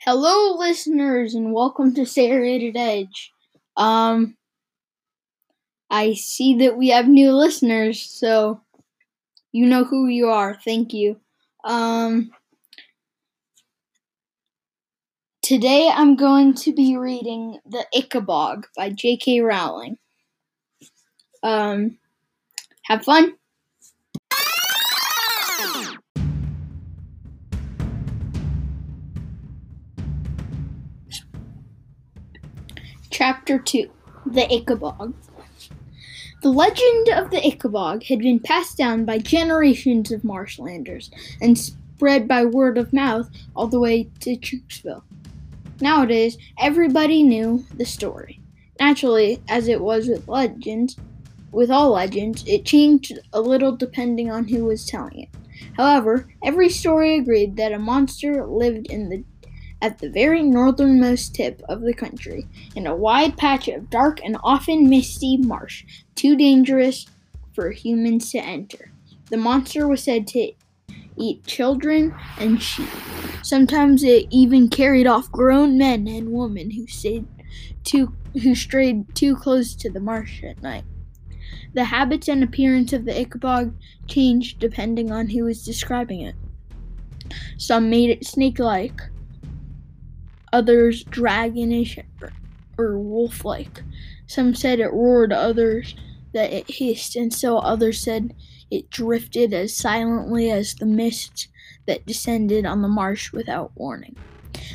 Hello, listeners, and welcome to Serrated Edge. Um, I see that we have new listeners, so you know who you are. Thank you. Um, today I'm going to be reading The Ickabog by J.K. Rowling. Um, have fun. Chapter 2 The Ickabog. The legend of the Ickabog had been passed down by generations of marshlanders and spread by word of mouth all the way to Chooksville. Nowadays, everybody knew the story. Naturally, as it was with legends, with all legends, it changed a little depending on who was telling it. However, every story agreed that a monster lived in the at the very northernmost tip of the country, in a wide patch of dark and often misty marsh, too dangerous for humans to enter. The monster was said to eat children and sheep. Sometimes it even carried off grown men and women who stayed too who strayed too close to the marsh at night. The habits and appearance of the Ickabog changed depending on who was describing it. Some made it snake like, others dragonish or wolf like. Some said it roared, others that it hissed, and so others said it drifted as silently as the mist that descended on the marsh without warning.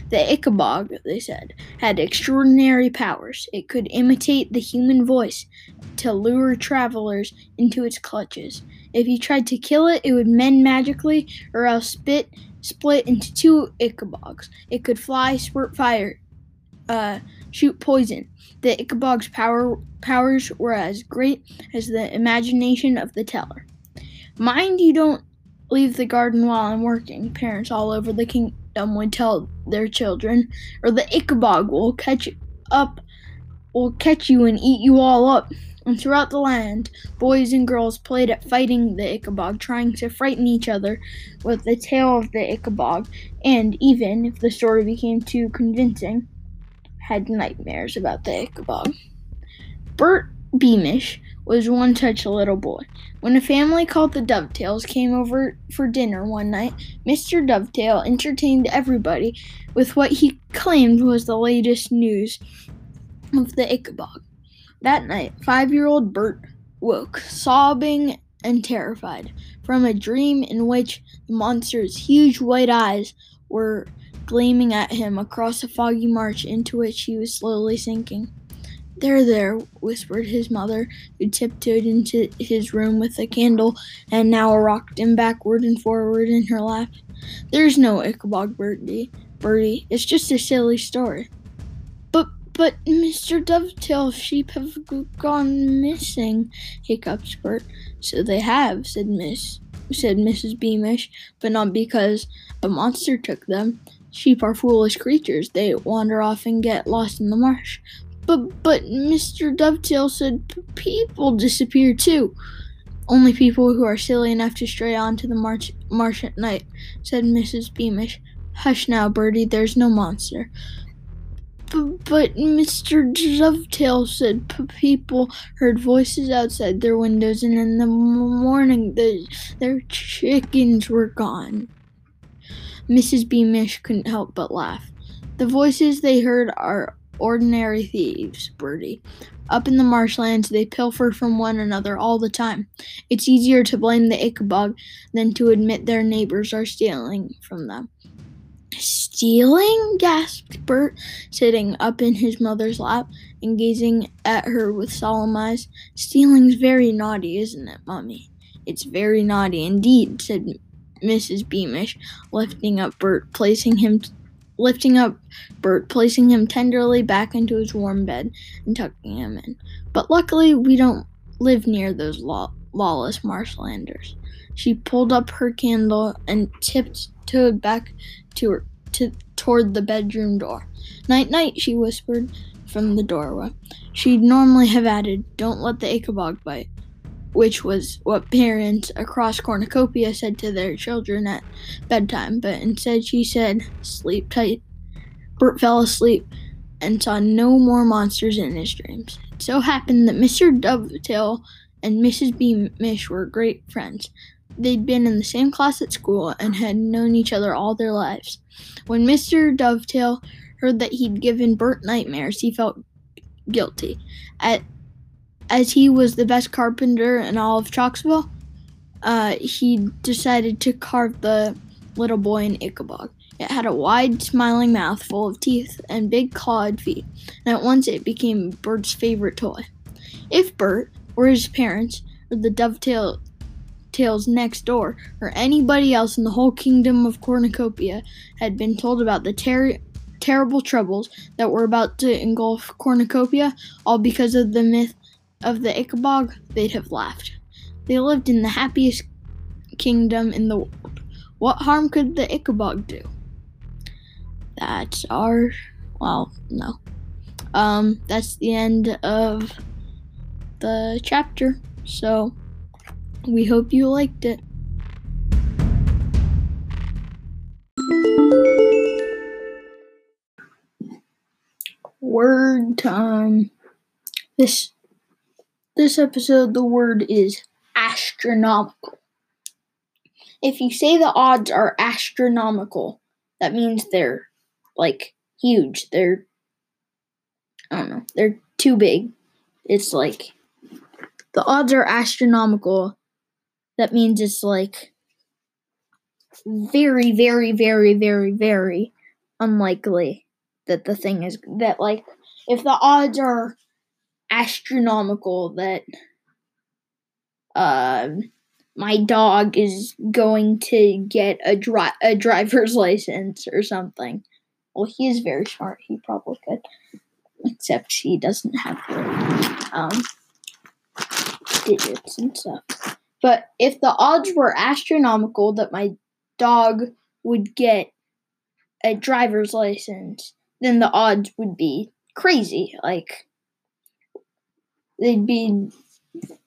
The Ickabog, they said, had extraordinary powers. It could imitate the human voice to lure travelers into its clutches. If you tried to kill it, it would mend magically or else spit split into two Ickabogs. It could fly, spurt fire, uh, shoot poison. The Ickabog's power powers were as great as the imagination of the teller. Mind you don't leave the garden while I'm working, parents all over the kingdom would tell their children, or the Ickabog will catch up will catch you and eat you all up. And throughout the land, boys and girls played at fighting the Ickabog, trying to frighten each other with the tale of the Ickabog, and even, if the story became too convincing, had nightmares about the Ickabog. Bert Beamish was one such little boy. When a family called the Dovetails came over for dinner one night, Mr. Dovetail entertained everybody with what he claimed was the latest news of the Ickabog. That night, five year old Bert woke, sobbing and terrified, from a dream in which the monster's huge white eyes were gleaming at him across a foggy marsh into which he was slowly sinking. There, there, whispered his mother, who tiptoed into his room with a candle and now rocked him backward and forward in her lap. There's no Ickabog, Bertie. Bertie, it's just a silly story. But, but Mr. Dovetail sheep have gone missing, hiccuped Bert. So they have, said Miss said Mrs. Beamish, but not because a monster took them. Sheep are foolish creatures. They wander off and get lost in the marsh. But but Mr. Dovetail said people disappear too. Only people who are silly enough to stray onto the marsh, marsh at night, said Mrs. Beamish. Hush now, Bertie, there's no monster. But Mr. Dovetail said people heard voices outside their windows, and in the morning the, their chickens were gone. Mrs. Beamish couldn't help but laugh. The voices they heard are ordinary thieves, Bertie. Up in the marshlands, they pilfer from one another all the time. It's easier to blame the Ickabog than to admit their neighbors are stealing from them. Stealing? gasped Bert, sitting up in his mother's lap and gazing at her with solemn eyes. Stealing's very naughty, isn't it, Mummy? It's very naughty indeed, said Mrs. Beamish, lifting up Bert, placing him lifting up Bert, placing him tenderly back into his warm bed and tucking him in. But luckily, we don't live near those law- lawless marshlanders. She pulled up her candle and tiptoed back to her to toward the bedroom door. Night night, she whispered. from the doorway. She'd normally have added, Don't let the Ickabog bite, which was what parents across Cornucopia said to their children at bedtime, but instead she said, Sleep tight. Bert fell asleep and saw no more monsters in his dreams. It so happened that Mr. Dovetail and Mrs. Beamish were great friends. They'd been in the same class at school and had known each other all their lives. When Mr. Dovetail heard that he'd given Bert nightmares, he felt guilty. At, as he was the best carpenter in all of Chalksville, uh, he decided to carve the little boy in Ickabog. It had a wide, smiling mouth full of teeth and big clawed feet, and at once it became Bert's favorite toy. If Bert, or his parents, or the dovetail tails next door, or anybody else in the whole kingdom of Cornucopia had been told about the ter- terrible troubles that were about to engulf Cornucopia, all because of the myth of the Ickabog, they'd have laughed. They lived in the happiest kingdom in the world. What harm could the Ickabog do? that's our well no um that's the end of the chapter so we hope you liked it word time this this episode the word is astronomical if you say the odds are astronomical that means they're like huge. They're I don't know. They're too big. It's like the odds are astronomical. That means it's like very, very, very, very, very unlikely that the thing is that like if the odds are astronomical that um my dog is going to get a dri- a driver's license or something well, he is very smart. He probably could, except he doesn't have the um, digits and stuff. But if the odds were astronomical that my dog would get a driver's license, then the odds would be crazy. Like, they'd be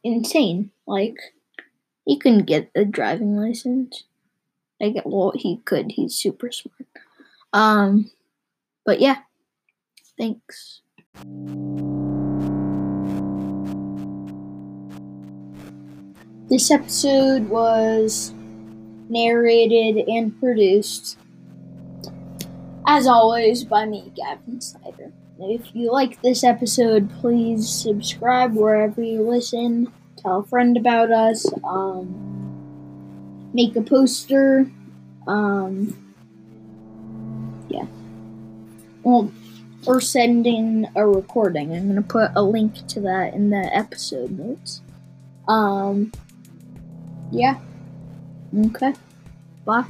insane. Like, he couldn't get a driving license. I get well, he could. He's super smart. Um, but yeah, thanks. This episode was narrated and produced, as always, by me, Gavin Snyder. If you like this episode, please subscribe wherever you listen. Tell a friend about us. Um, make a poster. Um, yeah. well, or sending a recording. I'm gonna put a link to that in the episode notes. Um, yeah. Okay. Bye.